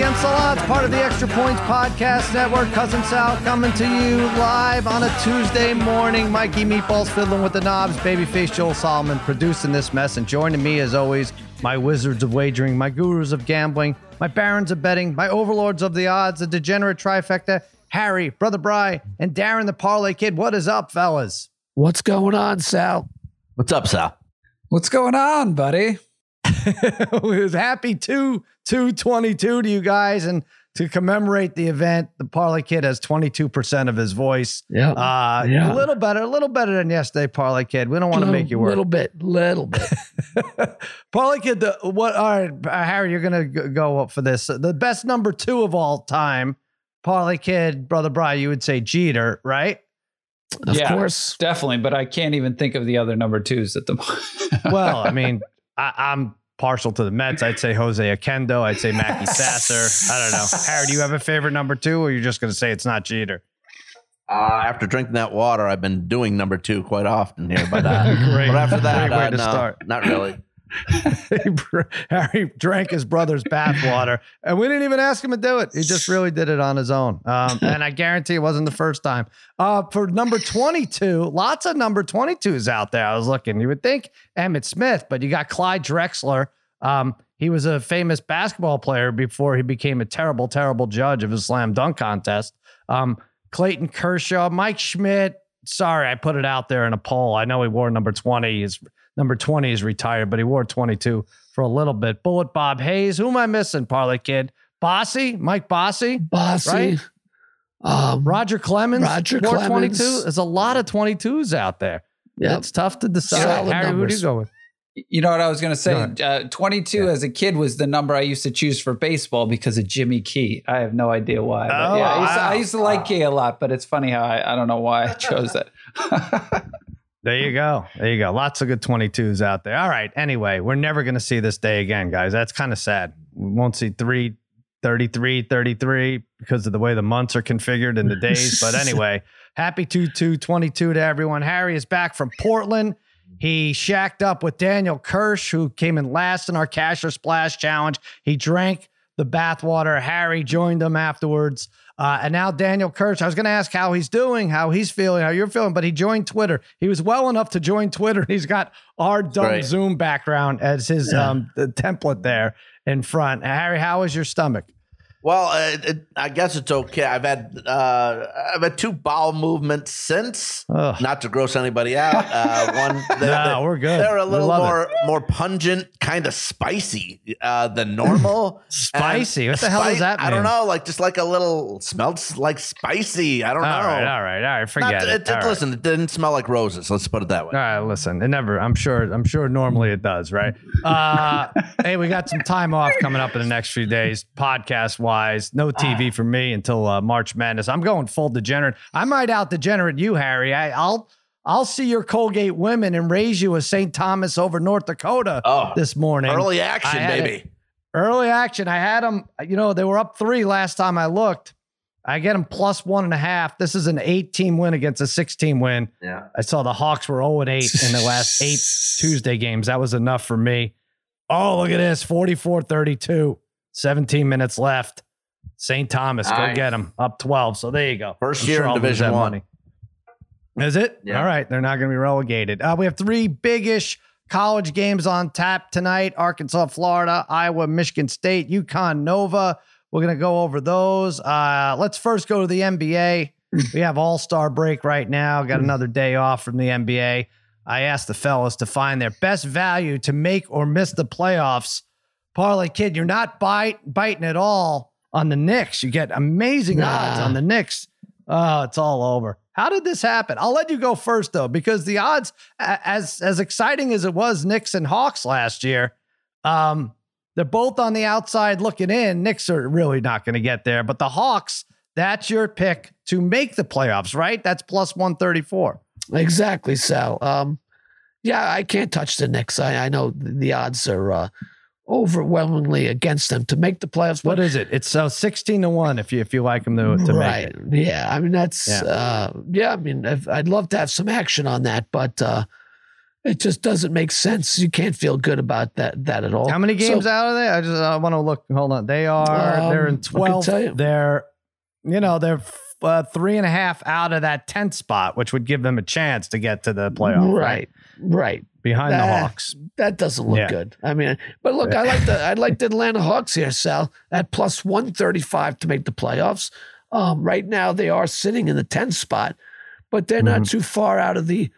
Against the Odds, part of the Extra Points Podcast Network. Cousin Sal coming to you live on a Tuesday morning. Mikey Meatballs fiddling with the knobs. Babyface Joel Solomon producing this mess. And joining me, as always, my wizards of wagering, my gurus of gambling, my barons of betting, my overlords of the odds, the degenerate trifecta, Harry, Brother Bry, and Darren the Parlay Kid. What is up, fellas? What's going on, Sal? What's up, Sal? What's going on, buddy? it was happy 2 222 to you guys. And to commemorate the event, the Parlay Kid has 22% of his voice. Yeah. Uh, Yeah. A little better, a little better than yesterday, Parlay Kid. We don't want to make you work. A little bit, little bit. Parlay Kid, the, what? All right, uh, Harry, you're going to go up for this. The best number two of all time, Parlay Kid, Brother Brian, you would say Jeter, right? Of Yeah. course. Definitely, but I can't even think of the other number twos at the moment. Well, I mean, I, I'm partial to the Mets. I'd say Jose Oquendo. I'd say Mackey Sasser. I don't know. Harry, do you have a favorite number two, or you're just going to say it's not Jeter? Uh, after drinking that water, I've been doing number two quite often here. But, uh, Great. but after that, Great way uh, to no, start. not really. Harry drank his brother's bathwater, and we didn't even ask him to do it. He just really did it on his own. Um, and I guarantee it wasn't the first time. Uh, for number 22, lots of number 22s out there. I was looking. You would think Emmitt Smith, but you got Clyde Drexler. Um, he was a famous basketball player before he became a terrible, terrible judge of a slam dunk contest. Um, Clayton Kershaw, Mike Schmidt. Sorry, I put it out there in a poll. I know he wore number 20. His number 20 is retired, but he wore 22 for a little bit. Bullet Bob Hayes. Who am I missing, Parlay Kid? Bossy? Mike Bossy? Bossy. Right? Um, Roger Clemens? Roger wore Clemens. 22. There's a lot of 22s out there. Yep. It's tough to decide. Solid Harry, who do you go with? you know what I was going to say? Go Uh, 22 as a kid was the number I used to choose for baseball because of Jimmy Key. I have no idea why. But Oh, yeah, I used, to, wow. I used to like Key a lot, but it's funny how I, I don't know why I chose it. There you go. There you go. Lots of good 22s out there. All right. Anyway, we're never going to see this day again, guys. That's kind of sad. We won't see 3, 33, 33 because of the way the months are configured and the days. But anyway, happy 2 2 22 to everyone. Harry is back from Portland. He shacked up with Daniel Kirsch, who came in last in our Cash or Splash challenge. He drank the bathwater. Harry joined him afterwards. Uh, and now Daniel Kirsch. I was going to ask how he's doing, how he's feeling, how you're feeling, but he joined Twitter. He was well enough to join Twitter. He's got our dumb Right. Zoom background as his Yeah. um, the template there in front. Harry, how is your stomach? Well, uh, it, I guess it's okay. I've had uh, I've had two bowel movements since. Ugh. Not to gross anybody out. Uh, one, they, No, we're good. They're a little love it. more more pungent, kind of spicy uh, than normal. Spicy? And What the hell does that I don't know. Like just like a little smells like spicy. I don't All know. right, all right, all right. Forget Not- it. it- All right. listen, it didn't smell like roses. Let's put it that way. All right, listen. It never. I'm sure. I'm sure. Normally it does, right? Uh, hey, we got some time off coming up in the next few days, podcast wise. No TV for me until uh, March Madness. I'm going full degenerate. I might out degenerate you, Harry. I, I'll. I'll see your Colgate women and raise you a St. Thomas over North Dakota Oh, this morning. early action, had baby. it. Early action. I had them. You know, they were up three last time I looked. I get them plus one and a half. This is an eight team win against a six team win. Yeah. I saw the Hawks were 0 8 in the last eight Tuesday games. That was enough for me. Oh, look at this 44 32, 17 minutes left. St. Thomas, go get them up 12. So there you go. First year in I'll lose Division One. Is it? Yeah. All right. They're not going to be relegated. Uh, we have three biggish college games on tap tonight Arkansas, Florida, Iowa, Michigan State, UConn, Nova. We're going to go over those. Uh, let's first go to the NBA. we have All Star break right now. Got another day off from the NBA. I asked the fellas to find their best value to make or miss the playoffs. Parlay Kid, you're not bite, biting at all on the Knicks. You get amazing Nah. odds on the Knicks. Oh, it's all over. How did this happen? I'll let you go first though, because the odds, as as exciting as it was, Knicks and Hawks last year, um, they're both on the outside looking in. Knicks are really not going to get there, but the Hawks, that's your pick to make the playoffs, right? That's plus one thirty four. Exactly, Sal. Um, yeah, I can't touch the Knicks. I, I know the, the odds are uh, overwhelmingly against them to make the playoffs. What is it? It's so sixteen to one if you if you like them to, to right? make it. Yeah, I mean that's Yeah. Uh, yeah I mean if, I'd love to have some action on that, but uh, it just doesn't make sense. You can't feel good about that that at all. How many games So, out are they? I just I want to look. Hold on. They are. they're Um, in I twelve. you. They're, you know, they're uh, three and a half out of that tenth spot, which would give them a chance to get to the playoff. Right, right. Behind the Hawks. That doesn't look Yeah. good. I mean, but look, I like the I like the Atlanta Hawks here, Sal, at plus one thirty five to make the playoffs. Um, right now they are sitting in the 10th spot, but they're not too far out of the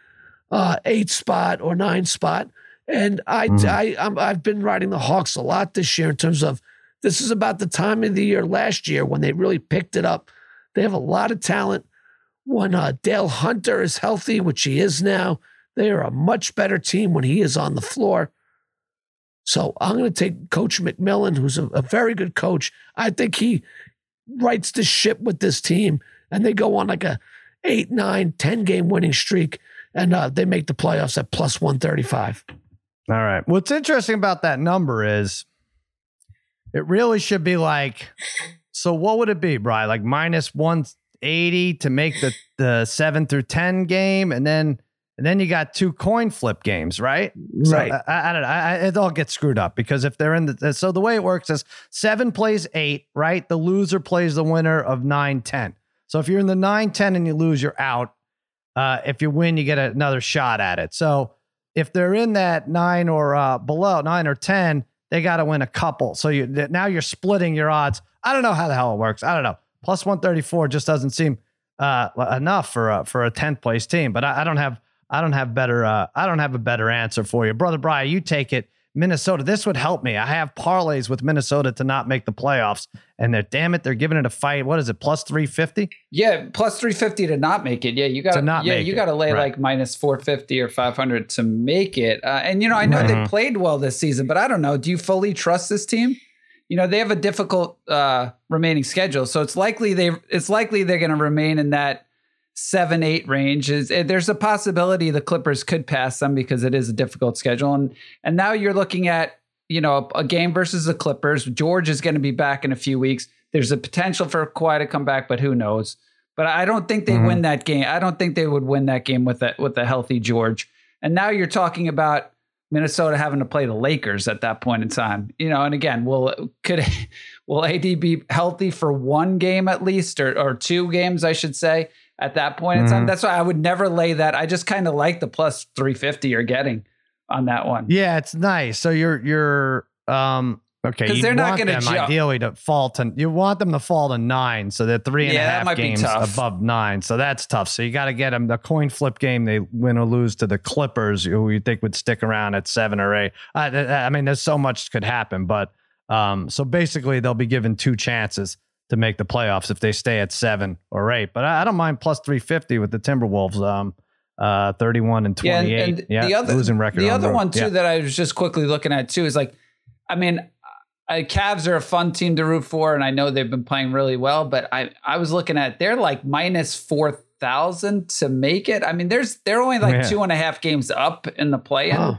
uh, eight spot or nine spot. And I, Mhm. I, I'm, I've been riding the Hawks a lot this year in terms of this is about the time of the year last year when they really picked it up. They have a lot of talent. When uh, Dale Hunter is healthy, which he is now, they are a much better team when he is on the floor. So I'm going to take Coach McMillan, who's a, a very good coach. I think he rights the ship with this team, and they go on like a eight, nine, 10 game winning streak, and uh, they make the playoffs at plus 135. All right. What's interesting about that number is it really should be like, so what would it be, Brian? Like minus 180 to make the, the seven through 10 game. And then, and then you got two coin flip games, right? So, Right. I, I don't know. I, it all gets screwed up because if they're in the, so the way it works is seven plays eight, right? The loser plays the winner of nine, 10. So if you're in the nine, 10 and you lose, you're out. Uh, if you win, you get another shot at it. So if they're in that nine or uh, below nine or 10, they got to win a couple. So you now you're splitting your odds. I don't know how the hell it works. I don't know. Plus 134 just doesn't seem uh, enough for a, for a 10th place team, but I, I don't have, I don't have better, uh, I don't have a better answer for you. Brother Brian, you take it. Minnesota, this would help me. I have parlays with Minnesota to not make the playoffs, and they're damn it, they're giving it a fight. What is it, plus 350? Yeah, plus 350 to not make it. Yeah, you got To not yeah, you got to lay right. like minus 450 or 500 to make it. Uh, and you know, I know they Mhm. played well this season, but I don't know. Do you fully trust this team? You know, they have a difficult uh, remaining schedule, so it's likely they it's likely they're going to remain in that seven eight range. Is eh, there's a possibility the Clippers could pass them because it is a difficult schedule, and and now you're looking at you know a, game versus the Clippers. George is going to be back in a few weeks. There's a potential for Kawhi to come back, but who knows? But I don't think they Mhm. win that game. I don't think they would win that game with a with a healthy George. And now you're talking about Minnesota having to play the Lakers at that point in time. You know, and again, will could will AD be healthy for one game at least or or two games, I should say, at that point in time? Mhm. That's why I would never lay that. I just kind of like the plus 350 you're getting on that one. Yeah, it's nice. So you're you're um okay. 'Cause you they're not want gonna them ideally to fall to you want them to fall to nine, so they're three and Yeah, that half games above nine. So that's tough. So you got to get them the coin flip game. They win or lose to the Clippers, who you think would stick around at seven or eight. I, I mean, there's so much could happen, but um, so basically they'll be given two chances to make the playoffs if they stay at seven or eight. But I, I don't mind plus three fifty with the Timberwolves. Um, uh, thirty-one and Yeah, and- and the other losing record. The on other road. one too Yeah. that I was just quickly looking at too is like, I mean, I, Cavs are a fun team to root for, and I know they've been playing really well. But I I was looking at they're like minus four thousand to make it. I mean, there's they're only like Yeah. two and a half games up in the play-in,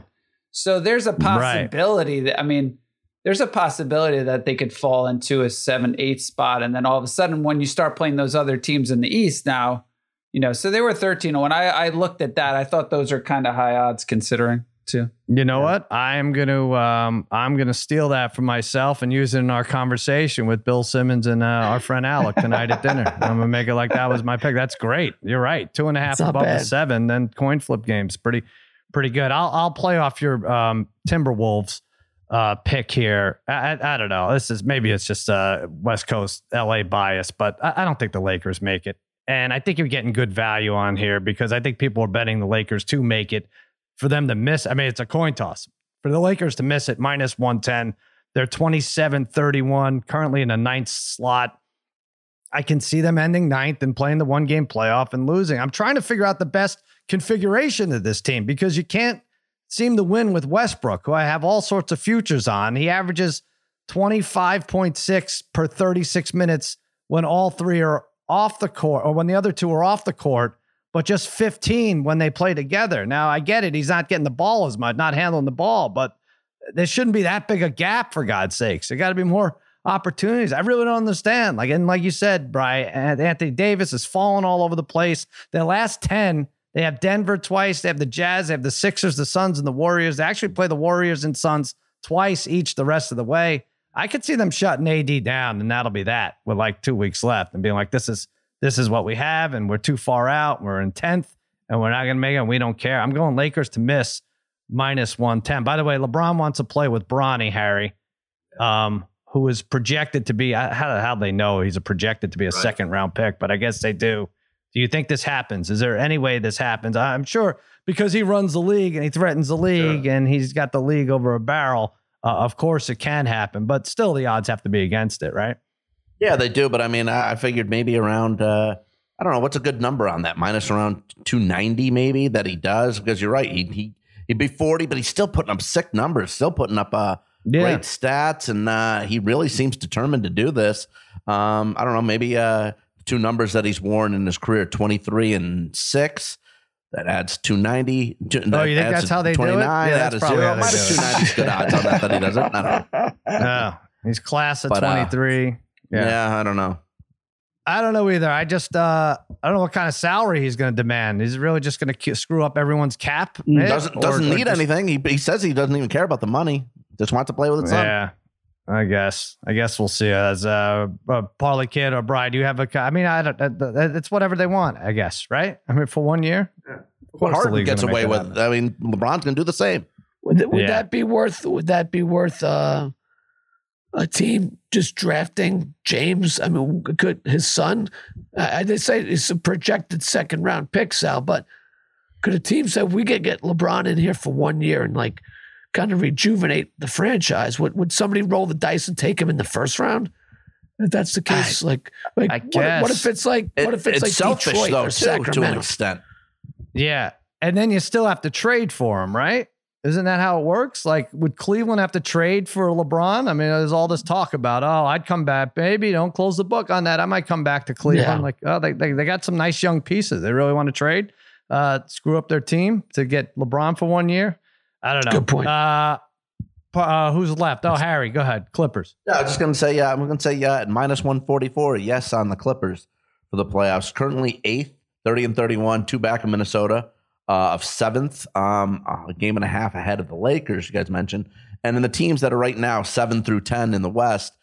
so there's a Right. possibility that I mean. There's a possibility that they could fall into a seven, eight spot. And then all of a sudden, when you start playing those other teams in the East now, you know, so they were 13 When I, I looked at that, I thought those are kind of high odds considering too. You know what? I am gonna um, I'm gonna steal that for myself and use it in our conversation with Bill Simmons and uh, our friend Alec tonight at dinner. I'm gonna make it like that was my pick. That's great. You're right. Two and a half It's not above the seven. Then coin flip games. Pretty pretty good. I'll I'll play off your um, Timberwolves uh, pick here. I, I, I don't know. This is maybe it's just uh, West Coast LA bias, but I, I don't think the Lakers make it. And I think you're getting good value on here because I think people are betting the Lakers to make it for them to miss. I mean, it's a coin toss for the Lakers to miss it minus 110. They're 27 31, currently in the ninth slot. I can see them ending ninth and playing the one game playoff and losing. I'm trying to figure out the best configuration of this team because you can't seem to win with Westbrook, who I have all sorts of futures on. He averages 25.6 per 36 minutes when all three are off the court or when the other two are off the court, but just 15 when they play together. Now, I get it. He's not getting the ball as much, not handling the ball, but there shouldn't be that big a gap for God's sakes. There got to be more opportunities. I really don't understand. Like, and like you said, Brian, Anthony Davis is falling all over the place. Their last 10, They have Denver twice. They have the Jazz. They have the Sixers, the Suns, and the Warriors. They actually play the Warriors and Suns twice each the rest of the way. I could see them shutting AD down, and that'll be that with like two weeks left, and being like, "This is this is what we have, and we're too far out. We're in tenth, and we're not going to make it. And we don't care." I'm going Lakers to miss minus one ten. By the way, LeBron wants to play with Bronny Harry, um, who is projected to be. How how they know he's a projected to be a Right. second round pick, but I guess they do. Do you think this happens? Is there any way this happens? I'm sure because he runs the league and he threatens the league and he's got the league over a barrel. Uh, of course, it can happen, but still, the odds have to be against it, right? Yeah, they do. But I mean, I I figured maybe around, uh, I don't know, what's a good number on that? Minus around 290, maybe that he does. Because you're right. He, he, he'd be 40, but he's still putting up sick numbers, still putting up uh, great stats. And uh, he really seems determined to do this. Um, I don't know, maybe uh, two numbers that he's worn in his career 23 and six. That adds 290. Two, Oh, you think that's how they do it? 29, Yeah, that that's is probably zero. how they do it. 290 is good odds on that that he does it. I don't know. No, he's class of But, uh, 23. Yeah. Yeah. I don't know. I don't know either. I just, uh, I don't know what kind of salary he's going to demand. Is he really just going to screw up everyone's cap? doesn't doesn't or need just- anything. He, he says he doesn't even care about the money. Just wants to play with his son. Yeah. I guess. I guess we'll see. As uh, uh Parlay Kid or Bride, do you have a? co- I mean, I don't. uh, It's whatever they want. I guess, right? I mean, for one year. Of course Harden gets away with. happen. I mean, LeBron's gonna do the same. Would, th- would Yeah. that be worth? Would that be worth uh, a team just drafting James? I mean, could his son? Uh, they say it's a projected second round pick, Sal. But could a team say we could get LeBron in here for one year and like kind of rejuvenate the franchise? Would would somebody roll the dice and take him in the first round? If that's the case, like, like I what, what if it's like what if it's, like selfish Detroit though or too, to an extent. Yeah, and then you still have to trade for him, right? Isn't that how it works? Like, would Cleveland have to trade for LeBron? I mean, there's all this talk about, oh, I'd come back, baby. Don't close the book on that. I might come back to Cleveland. Yeah. Like, oh, they, they they got some nice young pieces. They really want to trade, uh, screw up their team to get LeBron for one year. I don't know. Good point. Uh, uh, who's left? Oh, Harry, go ahead. Clippers. Yeah, I was just gonna say. Yeah, I'm gonna say yeah at minus one forty four. Yes, on the Clippers for the playoffs. Currently eighth, 30 and thirty one, two back of Minnesota. Uh, of seventh, um, a game and a half ahead of the Lakers. You guys mentioned, and in the teams that are right now seven through ten in the West,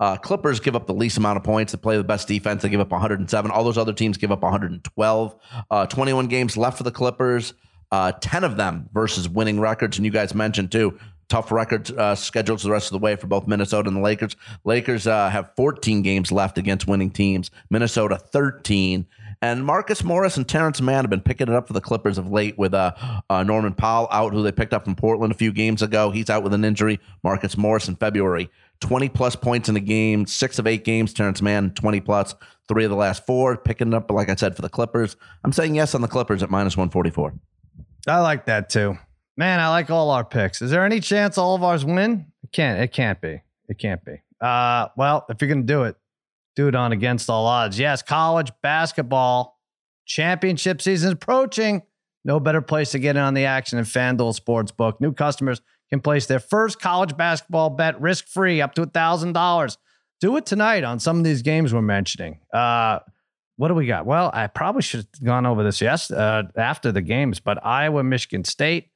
uh, Clippers give up the least amount of points. They play the best defense. They give up 107. All those other teams give up 112. Uh, 21 games left for the Clippers. Uh, 10 of them versus winning records. And you guys mentioned too, tough records uh, schedules the rest of the way for both Minnesota and the Lakers. Lakers uh, have 14 games left against winning teams. Minnesota 13. And Marcus Morris and Terrence Mann have been picking it up for the Clippers of late with uh, uh, Norman Powell out, who they picked up from Portland a few games ago. He's out with an injury. Marcus Morris in February. 20 plus points in the game, six of eight games. Terrence Mann, 20 plus, three of the last four. Picking it up, like I said, for the Clippers. I'm saying yes on the Clippers at minus 144. I like that too. Man, I like all our picks. Is there any chance all of ours win? It can't. It can't be. It can't be. Uh, well, if you're gonna do it, do it on against all odds. Yes, college basketball championship season is approaching. No better place to get in on the action than FanDuel Sportsbook. New customers can place their first college basketball bet risk free up to thousand dollars. Do it tonight on some of these games we're mentioning. Uh, what do we got? Well, I probably should have gone over this yes uh, after the games, but Iowa, Michigan State.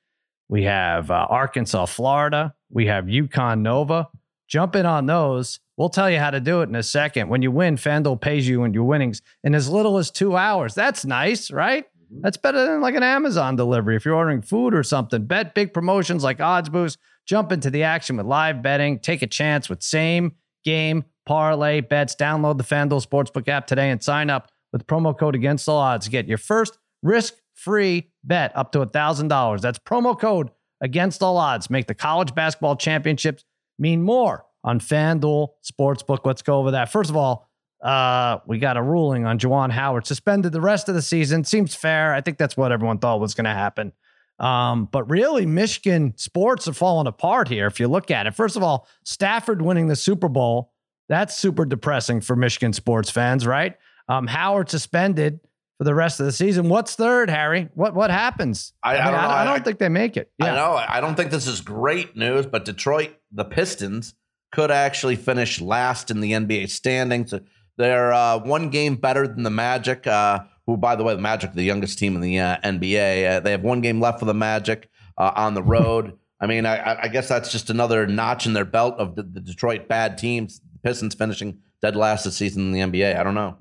We have uh, Arkansas, Florida. We have UConn Nova. Jump in on those. We'll tell you how to do it in a second. When you win, FanDuel pays you in your winnings in as little as two hours. That's nice, right? That's better than like an Amazon delivery if you're ordering food or something. Bet big promotions like Odds Boost. Jump into the action with live betting. Take a chance with same game parlay bets. Download the FanDuel Sportsbook app today and sign up with promo code Against All Odds. Get your first risk-free bet up to $1,000. That's promo code Against All Odds. Make the college basketball championships mean more on FanDuel Sportsbook. Let's go over that. First of all, uh, we got a ruling on Juwan Howard suspended the rest of the season. Seems fair. I think that's what everyone thought was going to happen. Um, but really, Michigan sports are falling apart here. If you look at it, first of all, Stafford winning the Super Bowl, that's super depressing for Michigan sports fans, right? Um, Howard suspended for the rest of the season. What's third, Harry? What what happens? I- I mean, don't know. I, I- don't think they make it. I know. I don't think this is great news, but Detroit, the Pistons, could actually finish last in the NBA standings. They're uh, one game better than the Magic. Uh, who, by the way, the Magic, the youngest team in the uh, NBA. Uh, they have one game left for the Magic uh, on the road. I mean, I, I, guess that's just another notch in their belt of the, the Detroit bad teams. The Pistons finishing dead last this season in the NBA. I don't know.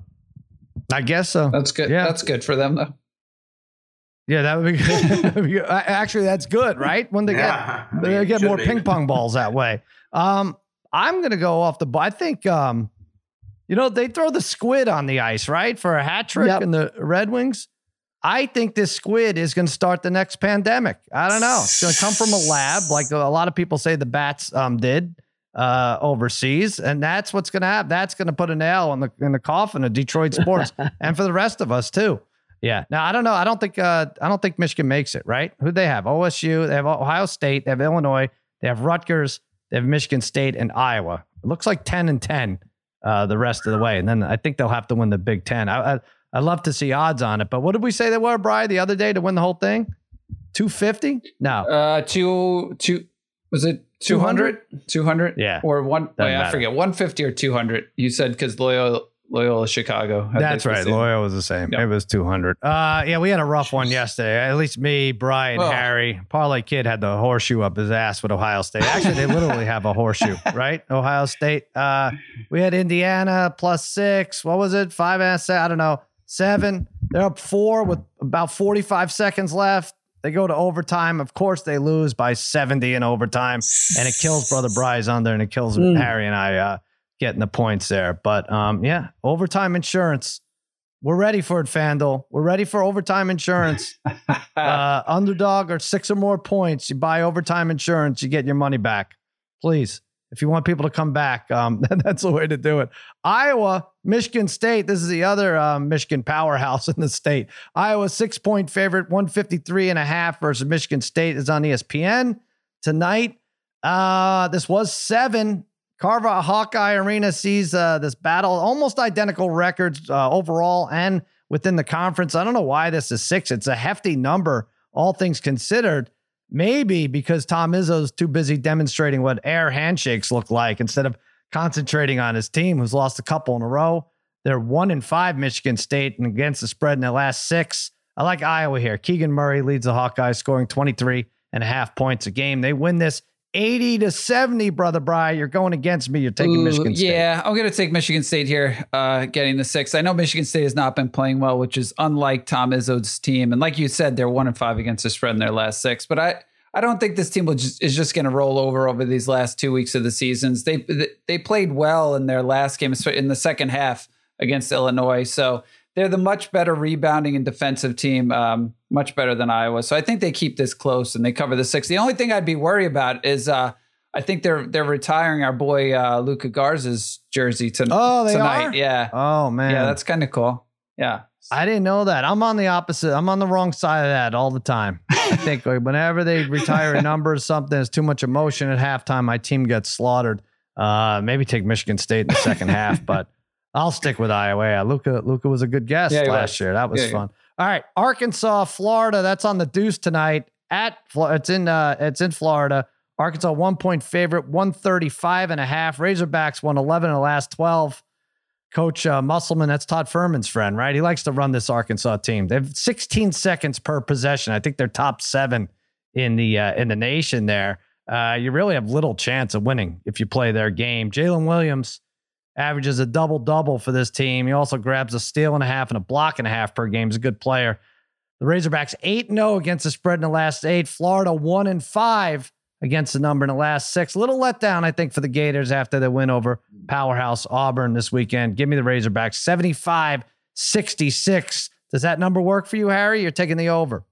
I guess so. That's good. Yeah. That's good for them, though. Yeah, that would be good. Actually, that's good, right? When they yeah, get I mean, they get more be. ping pong balls that way. Um, I'm gonna go off the. I think um, you know they throw the squid on the ice, right, for a hat trick yep. in the Red Wings. I think this squid is going to start the next pandemic. I don't know. It's going to come from a lab, like a lot of people say the bats um, did uh, overseas, and that's what's going to happen. That's going to put a nail in the in the coffin of Detroit sports, and for the rest of us too. Yeah. Now I don't know. I don't think uh, I don't think Michigan makes it. Right? Who they have? OSU. They have Ohio State. They have Illinois. They have Rutgers. They have Michigan State and Iowa. It looks like ten and ten uh, the rest of the way, and then I think they'll have to win the Big Ten. I, I I love to see odds on it, but what did we say they were, Brian, the other day to win the whole thing? Two fifty? No. Uh, two two. Was it 200? 200? Yeah. Or one, wait, I forget, 150 or 200. You said because Loyola, Loyola Chicago. That's right. Loyola was the same. Yep. It was 200. Uh, yeah, we had a rough one yesterday. At least me, Brian, oh. Harry. Parlay Kid had the horseshoe up his ass with Ohio State. Actually, they literally have a horseshoe, right? Ohio State. Uh, we had Indiana plus six. What was it? Five and I don't know. Seven. They're up four with about 45 seconds left. They go to overtime. Of course, they lose by 70 in overtime, and it kills Brother Bryce under and it kills mm. Harry and I. Uh, getting the points there. But um, yeah, overtime insurance. We're ready for it, Fanduel. We're ready for overtime insurance. uh, underdog or six or more points. You buy overtime insurance, you get your money back. Please, if you want people to come back, um, that's the way to do it. Iowa, Michigan State. This is the other um, Michigan powerhouse in the state. Iowa six point favorite, 153 and a half versus Michigan State is on ESPN tonight. Uh, this was seven Carver Hawkeye Arena sees uh, this battle, almost identical records uh, overall and within the conference. I don't know why this is six. It's a hefty number, all things considered. Maybe because Tom Izzo's too busy demonstrating what air handshakes look like instead of concentrating on his team, who's lost a couple in a row. They're one in five Michigan State and against the spread in their last six. I like Iowa here. Keegan Murray leads the Hawkeyes, scoring 23 and a half points a game. They win this 80 to 70, brother Bry. You're going against me. You're taking Ooh, Michigan State. Yeah, I'm going to take Michigan State here, uh, getting the six. I know Michigan State has not been playing well, which is unlike Tom Izzo's team. And like you said, they're one and five against the spread in their last six. But I, I don't think this team will just, is just going to roll over over these last two weeks of the seasons. They they played well in their last game in the second half against Illinois. So they're the much better rebounding and defensive team, um, much better than Iowa. So I think they keep this close and they cover the six. The only thing I'd be worried about is uh, I think they're they're retiring our boy uh, Luka Garza's jersey to, oh, tonight. Are? Yeah. Oh man. Yeah, that's kind of cool. Yeah. I didn't know that. I'm on the opposite. I'm on the wrong side of that all the time. I think whenever they retire a number or something, there's too much emotion at halftime. My team gets slaughtered. Uh, maybe take Michigan State in the second half, but I'll stick with Iowa. Luca Luka was a good guest yeah, last was. year. That was yeah, fun. Yeah. All right, Arkansas, Florida. That's on the Deuce tonight. At it's in uh, it's in Florida. Arkansas one point favorite, 135 and a half. Razorbacks won 11 in the last 12. Coach uh, Musselman, that's Todd Fuhrman's friend, right? He likes to run this Arkansas team. They have 16 seconds per possession. I think they're top seven in the uh, in the nation. There, uh, you really have little chance of winning if you play their game. Jalen Williams averages a double double for this team. He also grabs a steal and a half and a block and a half per game. He's a good player. The Razorbacks 8 0 against the spread in the last eight. Florida 1 and 5 against the number in the last six. A little letdown, I think, for the Gators after they win over powerhouse Auburn this weekend. Give me the Razorbacks 75 66. Does that number work for you, Harry? You're taking the over.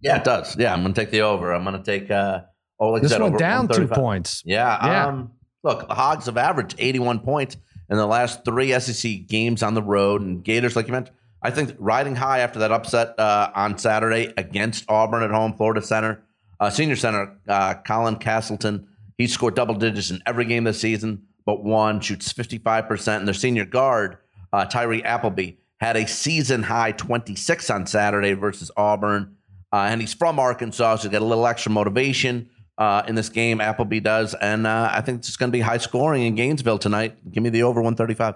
Yeah, it does. Yeah, I'm going to take the over. I'm going to take, uh, oh, like this went down two points. Yeah. yeah. Um, look, the Hogs have averaged 81 points in the last three SEC games on the road. And Gators, like you mentioned, I think riding high after that upset uh, on Saturday against Auburn at home, Florida Center, uh, senior center uh, Colin Castleton. He scored double digits in every game this season, but one shoots 55%. And their senior guard, uh, Tyree Appleby, had a season high 26 on Saturday versus Auburn. Uh, and he's from Arkansas, so he's got a little extra motivation uh, in this game. Appleby does, and uh, I think it's going to be high scoring in Gainesville tonight. Give me the over 135.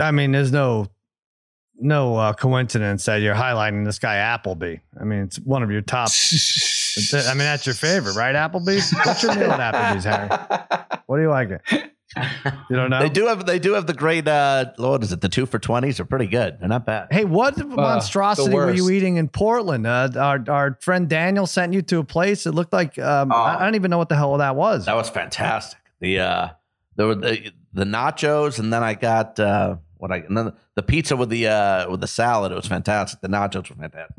I mean, there's no no uh, coincidence that you're highlighting this guy Appleby. I mean, it's one of your top. I mean, that's your favorite, right? Applebee's. What's your meal at Applebee's, Harry? What do you like it? You don't know. They do have they do have the great uh is it? The two for twenties are pretty good. They're not bad. Hey, what monstrosity were you eating in Portland? Uh, our our friend Daniel sent you to a place. It looked like um, Oh. I I don't even know what the hell that was. That was fantastic. The uh there were the the nachos and then I got uh what I and then the pizza with the uh with the salad. It was fantastic. The nachos were fantastic.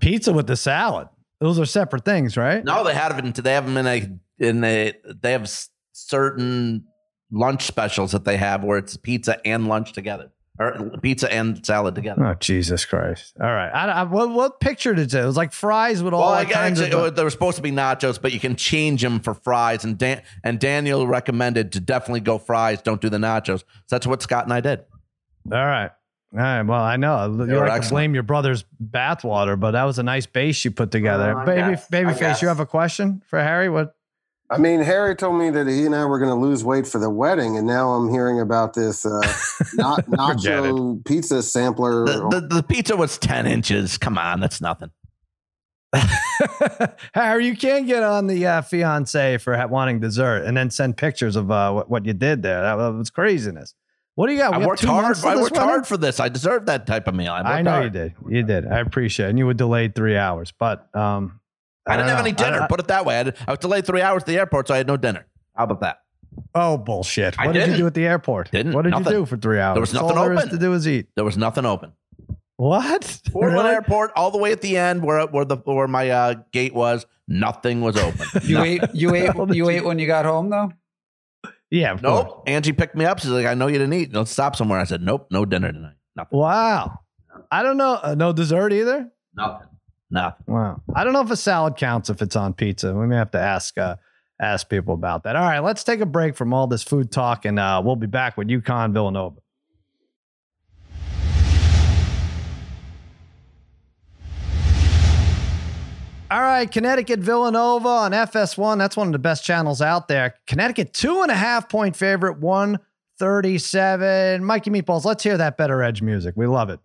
Pizza with the salad. Those are separate things, right? No, they have it. They have them in a in a. They have certain lunch specials that they have where it's pizza and lunch together, or pizza and salad together. Oh Jesus Christ! All right, I, I, what what picture did it? It was like fries with all Well, I kinds actually, of. they were supposed to be nachos, but you can change them for fries. And Dan, and Daniel recommended to definitely go fries. Don't do the nachos. So that's what Scott and I did. all right, all right. Well, I know you were like to blame your brother's bathwater, but that was a nice base you put together. Oh, I baby, guess. I babyface, guess. you have a question for Harry? What? I mean, Harry told me that he and I were going to lose weight for the wedding, and now I'm hearing about this uh, not nacho pizza sampler. The, the, the pizza was ten inches. Come on, that's nothing. Harry, you can't get on the uh, fiance for ha- wanting dessert and then send pictures of uh, what, what you did there. That was craziness. What do you got? We I worked hard. months I worked wedding? hard for this. I deserve that type of meal. I, I know hard. you did. You did. I appreciate it. And you were delayed three hours, but um, I, didn't have any dinner. I- I- Put it that way. I, had- I was delayed three hours at the airport, so I had no dinner. How about that? oh bullshit! I What did you didn't. do at the airport? Didn't. What did Nothing. you do for three hours? was nothing all there is open. to do is eat. There was nothing open. What? Portland Really? Airport, all the way at the end where where the where my uh, gate was, nothing was open. You Nothing. ate you ate you you- ate when you got home though? Yeah. of course. Nope. Angie picked me up. She's like, I know you didn't eat. Let's stop somewhere. I said, Nope, no dinner tonight. Nothing. Wow. I don't know. Uh, no dessert either. Nothing. Nothing. Wow. I don't know if a salad counts if it's on pizza. We may have to ask uh, ask people about that. All right, let's take a break from all this food talk, and uh, we'll be back with UConn Villanova. All right, Connecticut Villanova on FS1. That's one of the best channels out there. Connecticut, two and a half point favorite, 137. Mikey Meatballs, let's hear that better edge music. We love it.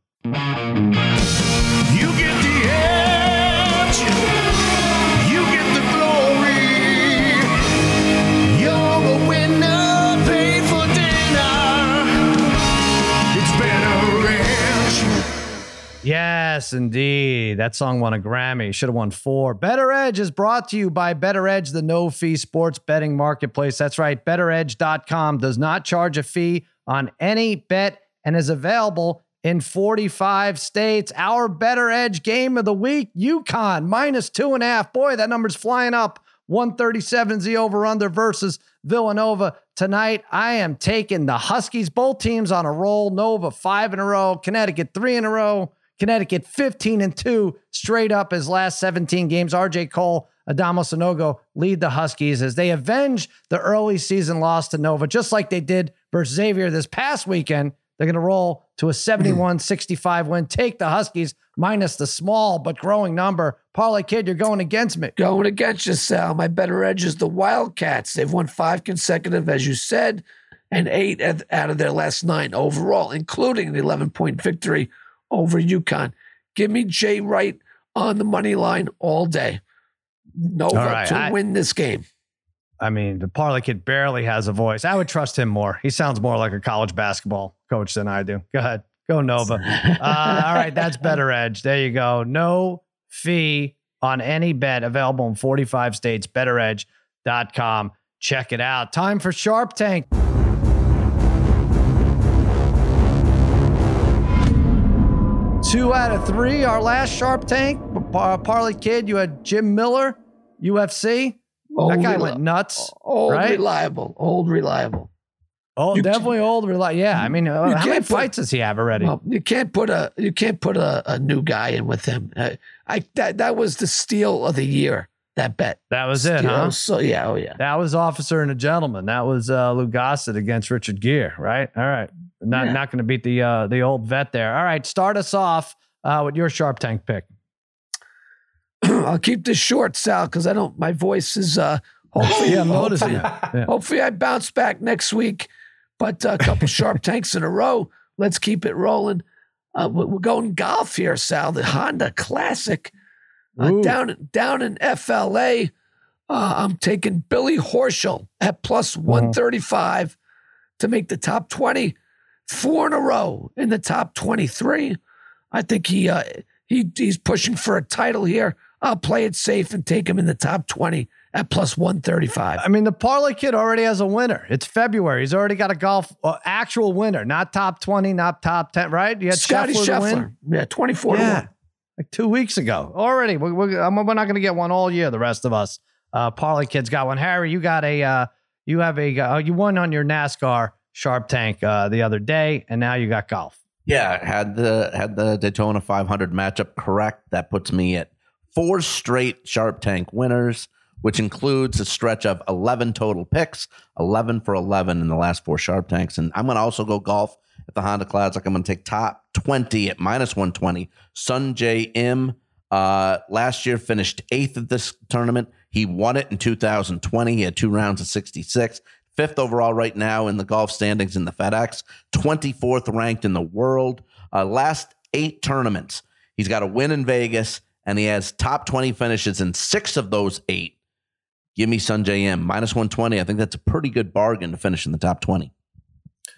Yes, indeed. That song won a Grammy. Should have won four. Better Edge is brought to you by Better Edge, the no fee sports betting marketplace. That's right. BetterEdge.com does not charge a fee on any bet and is available in 45 states. Our Better Edge game of the week, UConn minus two and a half. Boy, that number's flying up. 137 is the over under versus Villanova tonight. I am taking the Huskies, both teams on a roll. Nova five in a row, Connecticut three in a row, Connecticut 15 and two straight up his last 17 games. RJ Cole, Adama Sanogo lead the Huskies as they avenge the early season loss to Nova, just like they did versus Xavier this past weekend. They're going to roll to a 71 hmm. 65 win. Take the Huskies minus the small but growing number. Parlay Kid, you're going against me. Going against you, Sal. My better edge is the Wildcats. They've won five consecutive, as you said, and eight out of their last nine overall, including an 11 point victory over UConn. Give me Jay Wright on the money line all day. Nova All right, to I- win this game. I mean, the Parlay Kid barely has a voice. I would trust him more. He sounds more like a college basketball coach than I do. Go ahead. Go Nova. Uh, all right, that's better edge. There you go. No fee on any bet available in 45 states. BetterEdge.com. Check it out. Time for Sharp Tank. Two out of three. Our last Sharp Tank. Par- Parlay Kid, you had Jim Miller, UFC. Old, That guy reli- went nuts. old right? reliable. Old reliable. Oh, You definitely old. reliable. yeah, I mean, uh, how many put- fights does he have already? Well, you can't put a you can't put a, a new guy in with him. Uh, I that that was the steal of the year. That bet. that was it, huh? So yeah, oh yeah. That was Officer and a Gentleman. That was uh, Lou Gossett against Richard Gere, right? All right, not Yeah. not going to beat the uh, the old vet there. All right, start us off uh, with your Sharp Tank pick. I'll keep this short, Sal, because I don't. My voice is. uh Hopefully, Yeah, I'm noticing hopefully. Yeah. hopefully I bounce back next week. But a couple sharp tanks in a row. Let's keep it rolling. Uh, we- we're going golf here, Sal. The Honda Classic uh, down down in FLA. Uh, I'm taking Billy Horschel at plus Mm-hmm. 135 to make the top 20, four in a row in the top 23. I think he uh, he he's pushing for a title here. I'll play it safe and take him in the top 20 at plus 135. I mean, the parlay kid already has a winner. It's February. He's already got a golf uh, actual winner, not top twenty, not top ten. Right? You had Scotty Scheffler, to win? Scheffler. Yeah, 24 to 1. like two weeks ago already. We're, we're, we're not going to get one all year. The rest of us, uh, parlay kids got one. Harry, you got a, uh, you have a, uh, you won on your NASCAR Sharp Tank uh, the other day, and now you got golf. Yeah, had the had the Daytona 500 matchup correct. That puts me at four straight Sharp Tank winners, which includes a stretch of 11 total picks, 11 for 11 in the last four Sharp Tanks. And I'm going to also go golf at the Honda Classic. I'm going to take top 20 at minus 120. Sungjae Im. Uh, last year finished eighth at this tournament. He won it in 2020. He had two rounds of 66. Fifth overall right now in the golf standings in the FedEx. 24th ranked in the world. Uh, last eight tournaments, he's got a win in Vegas, and he has top 20 finishes in six of those eight. Give me Sungjae Im minus 120. I think that's a pretty good bargain to finish in the top 20.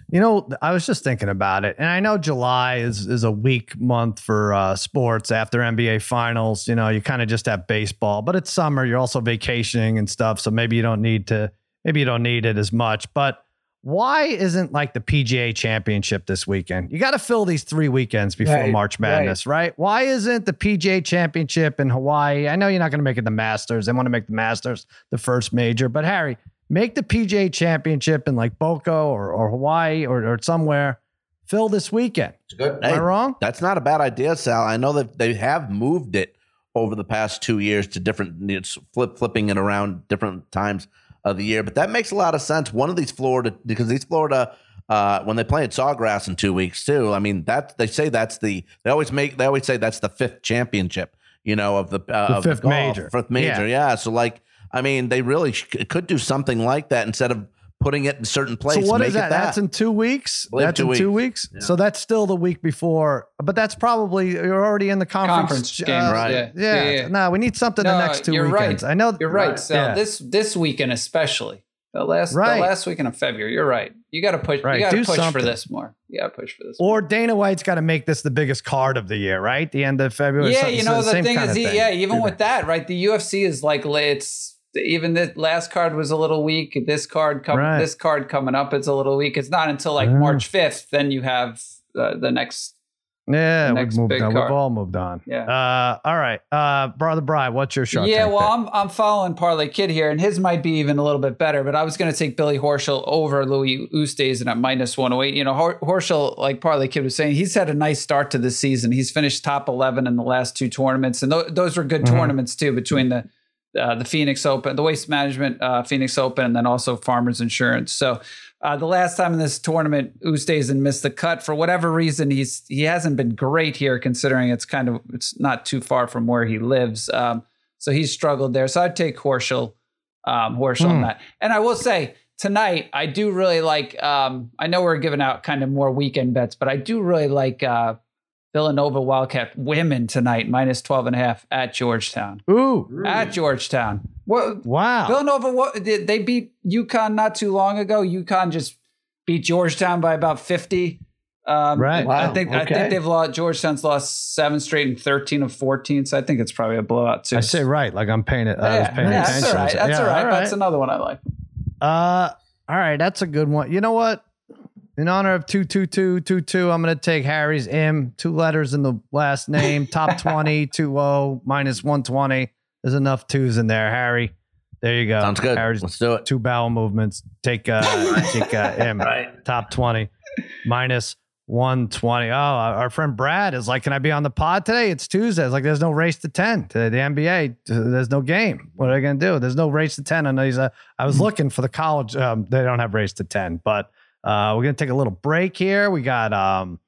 You know, I was just thinking about it, and I know July is is a weak month for uh, sports after NBA finals. You know, you kind of just have baseball, but it's summer. You're also vacationing and stuff, so maybe you don't need to. Maybe you don't need it as much. But why isn't like the PGA Championship this weekend? You got to fill these three weekends before Right, March Madness, right. Why isn't the PGA Championship in Hawaii? I know you're not going to make it the Masters. They want to make the Masters the first major, but Harry, make the PGA Championship in like Boca or, or Hawaii or, or somewhere. Fill this weekend. It's good. Am I wrong? That's not a bad idea, Sal. I know that they have moved it over the past two years to different it's flip flipping it around different times of the year, but that makes a lot of sense. One of these Florida because these Florida uh, when they play at Sawgrass in two weeks too. I mean that they say that's the they always make they always say that's the fifth championship. You know of the, uh, The of fifth golf, major. fifth major. Yeah. So like I mean they really sh- could do something like that instead of putting it in certain So places. what make is it that? That's in two weeks. believe That's two in two weeks. Yeah. So that's still the week before, but that's probably you're already in the conference. Conference uh, right. yeah. Yeah. Yeah, yeah. No, we need something the next two you're right. I know You're right. So Yeah. this this weekend especially the last Right. the last weekend of February. You're right. You got to push. Right, You got to push something. for this more. You got to push for this. Or Dana White's got to make this the biggest card of the year, right? The end of February. yeah, So- you so know the thing is, thing. yeah, even Do with that, right? The UFC is like it's even the last card was a little weak. This card coming, Right. this card coming up, it's a little weak. It's not until like Yeah. March fifth, then you have uh, the next. Yeah, the we've moved on. card. We've all moved on. Yeah. Uh, all right. Uh, brother Bry, what's your shot? yeah, well, I'm I'm following Parlay Kid here, and his might be even a little bit better. But I was going to take Billy Horschel over Louis Oosthuizen at minus one hundred eight. You know, Hor- Horschel, like Parlay Kid was saying, he's had a nice start to the season. He's finished top eleven in the last two tournaments, and th- those were good Mhm. tournaments too between the uh, the Phoenix Open, the Waste Management uh, Phoenix Open, and then also Farmers Insurance. So uh, the last time in this tournament, Oosthuizen missed the cut for whatever reason. He's he hasn't been great here, considering it's kind of it's not too far from where he lives. Um, so he's struggled there. So I'd take Horschel, um, Horschel on Hmm. that. And I will say tonight, I do really like. Um, I know we're giving out kind of more weekend bets, but I do really like uh, Villanova Wildcat women tonight, minus 12 and a half at Georgetown. Ooh, At Georgetown. What wow. Villanova? What did they beat UConn not too long ago? UConn just beat Georgetown by about 50. Um, Right. I Wow, think I think they've lost. Georgetown's lost seven straight and 13 of 14. So I think it's probably a blowout too. I say right, like I'm paying it. I was paying yeah, attention. that's all right. That's Yeah, all right. That's another one I like. Uh, all right, that's a good one. You know what? In honor of two two two two two, I'm gonna take Harry's Im. Two letters in the last name. Top 20, 2 minus 120. There's enough twos in there, Harry. There you go. Sounds good. Harry's Let's do it. two bowel movements. Take uh, take uh, Im. Right. Top 20 minus 120. Oh, our our friend Brad is like, Can I be on the pod today? It's Tuesday. It's like, There's no race to 10 today. The NBA, there's no game. What are they going to do? There's no race to 10. I know he's a, I was looking for the college. Um, they don't have race to 10, but uh, we're going to take a little break here. We got, um,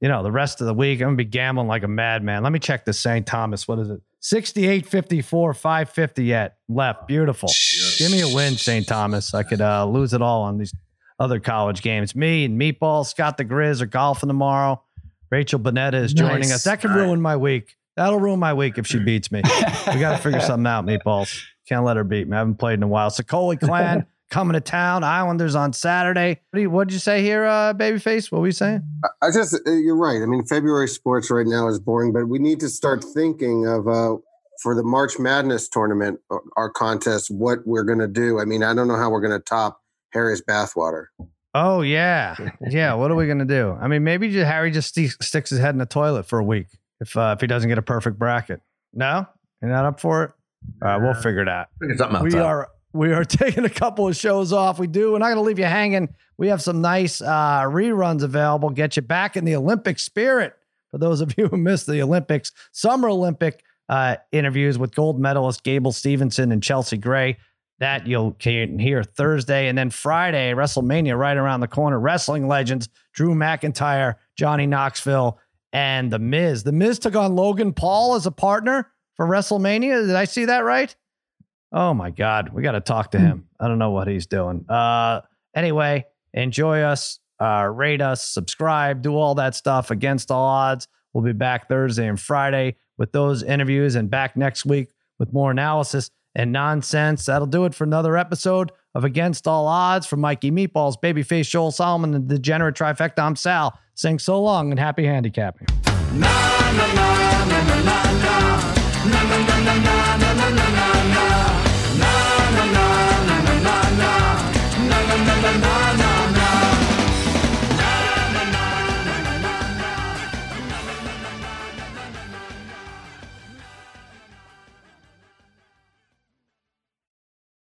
you know, the rest of the week. I'm going to be gambling like a madman. Let me check the St. Thomas. What is it? 68 54, 550 yet left. Beautiful. Give me a win, St. Thomas. I could uh, lose it all on these other college games. Me and Meatball, Scott the Grizz are golfing tomorrow. Rachel Bonnetta is joining us. That could ruin my week. That'll ruin my week if she beats me. we got to figure something out, meatballs. Can't let her beat me. I haven't played in a while. Sicoli Clan coming to town. Islanders on Saturday. What did you, you say here, uh, Babyface? What were you saying? I- I just, uh, you're right. I mean, February sports right now is boring, but we need to start thinking of, uh, for the March Madness tournament, uh, our contest, what we're going to do. I mean, I don't know how we're going to top Harry's bathwater. Oh yeah, yeah. What are we gonna do? I mean, maybe just, Harry just sti- sticks his head in the toilet for a week if uh, if he doesn't get a perfect bracket. No, you're not up for it. All right, we'll figure it out. Something else we out. are we are taking a couple of shows off. We do. We're not going to leave you hanging. We have some nice uh, reruns available. Get you back in the Olympic spirit. For those of you who missed the Olympics, Summer Olympic uh, interviews with gold medalist Gable Steveson and Chelsea Gray. That you'll can hear Thursday, and then Friday, WrestleMania right around the corner. Wrestling legends Drew McIntyre, Johnny Knoxville, and The Miz. The Miz took on Logan Paul as a partner for WrestleMania. Did I see that right? Oh my God, we got to talk to hmm. him. I don't know what he's doing. Uh, anyway, enjoy us, uh, rate us, subscribe, do all that stuff against all odds. We'll be back Thursday and Friday with those interviews and back next week with more analysis and nonsense. That'll do it for another episode of Against All Odds from Mikey Meatballs, Babyface Joel Solomon, and the Degenerate Trifecta. I'm Sal. Saying so long and happy handicapping.